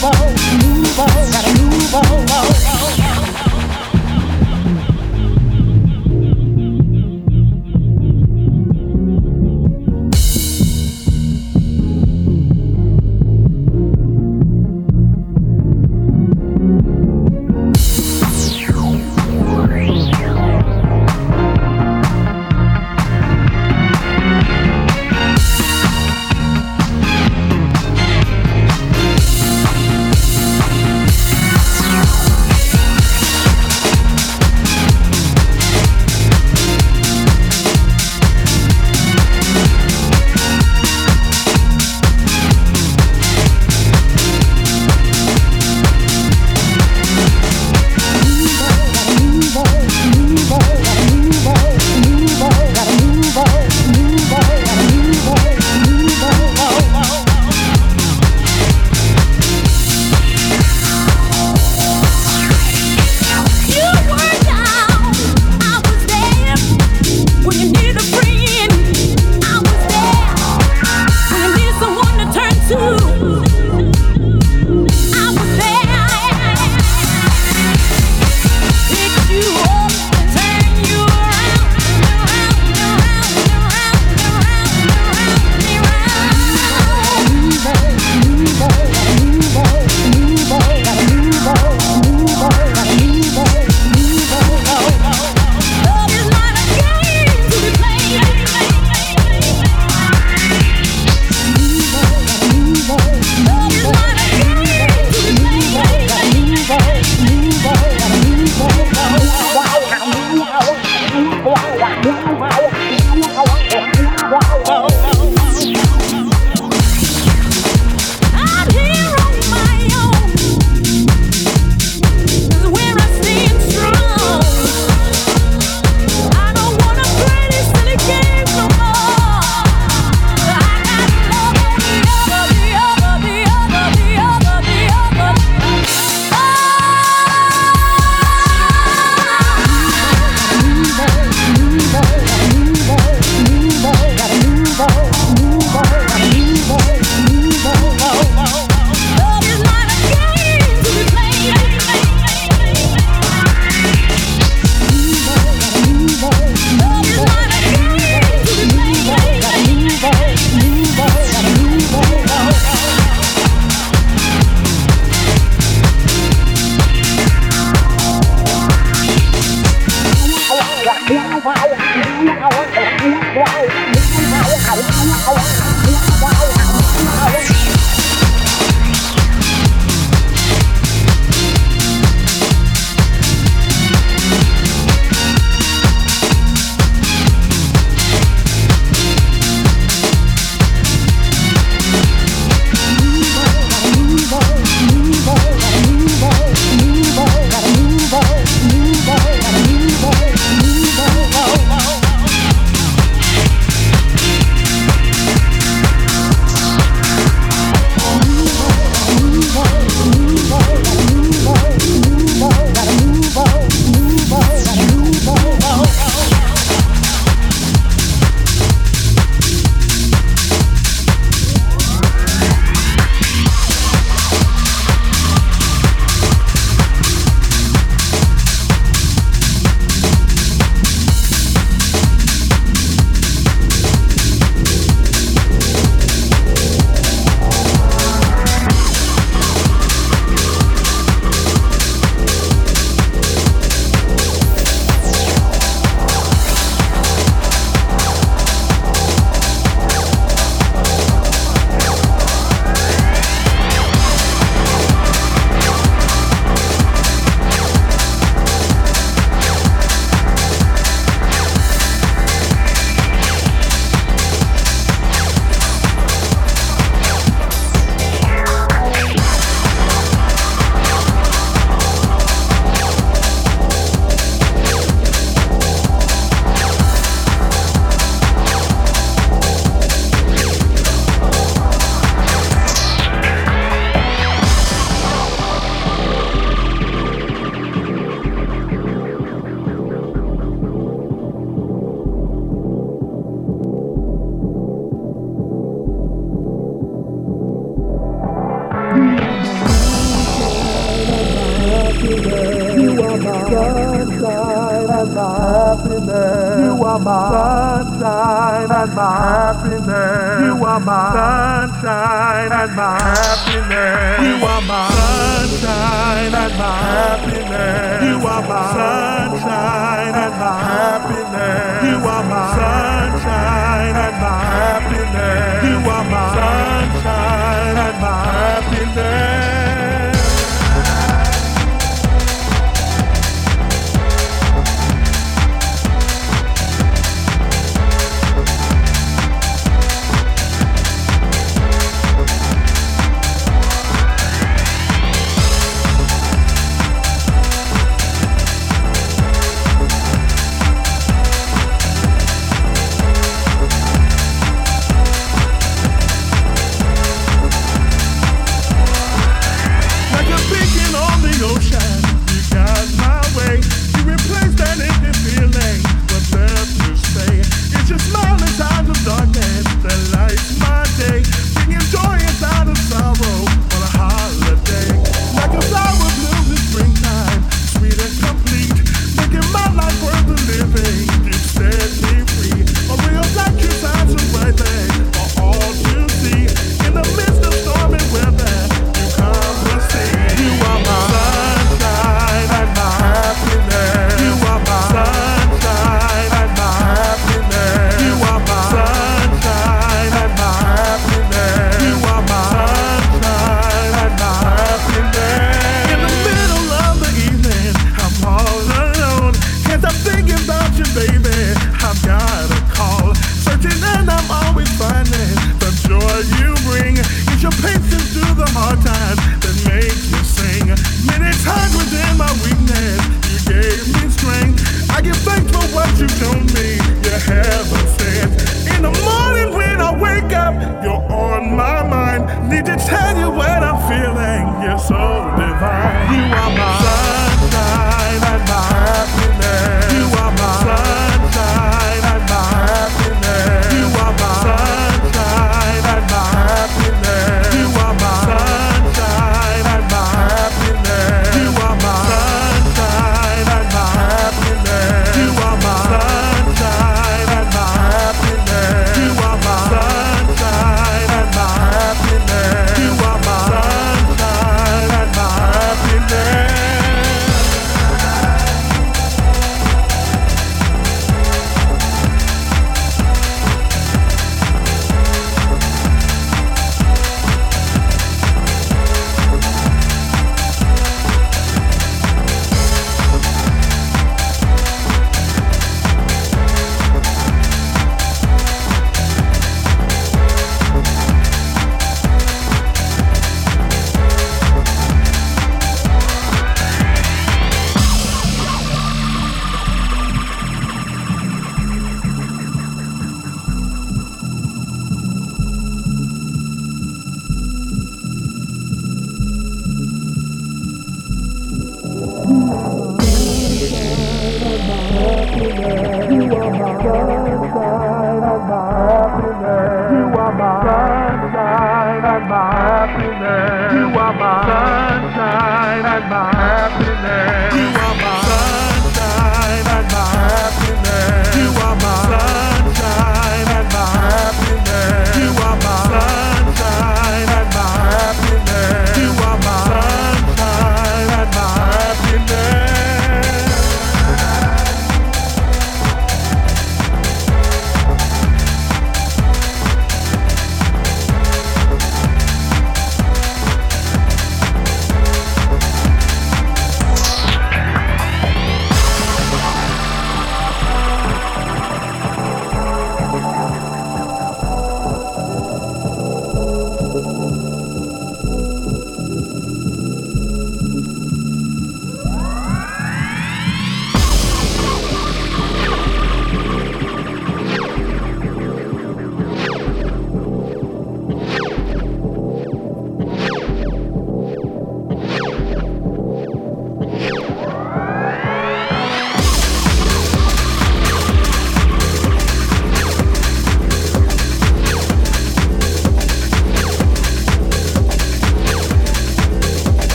move on, move on, gotta move on.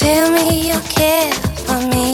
This moment.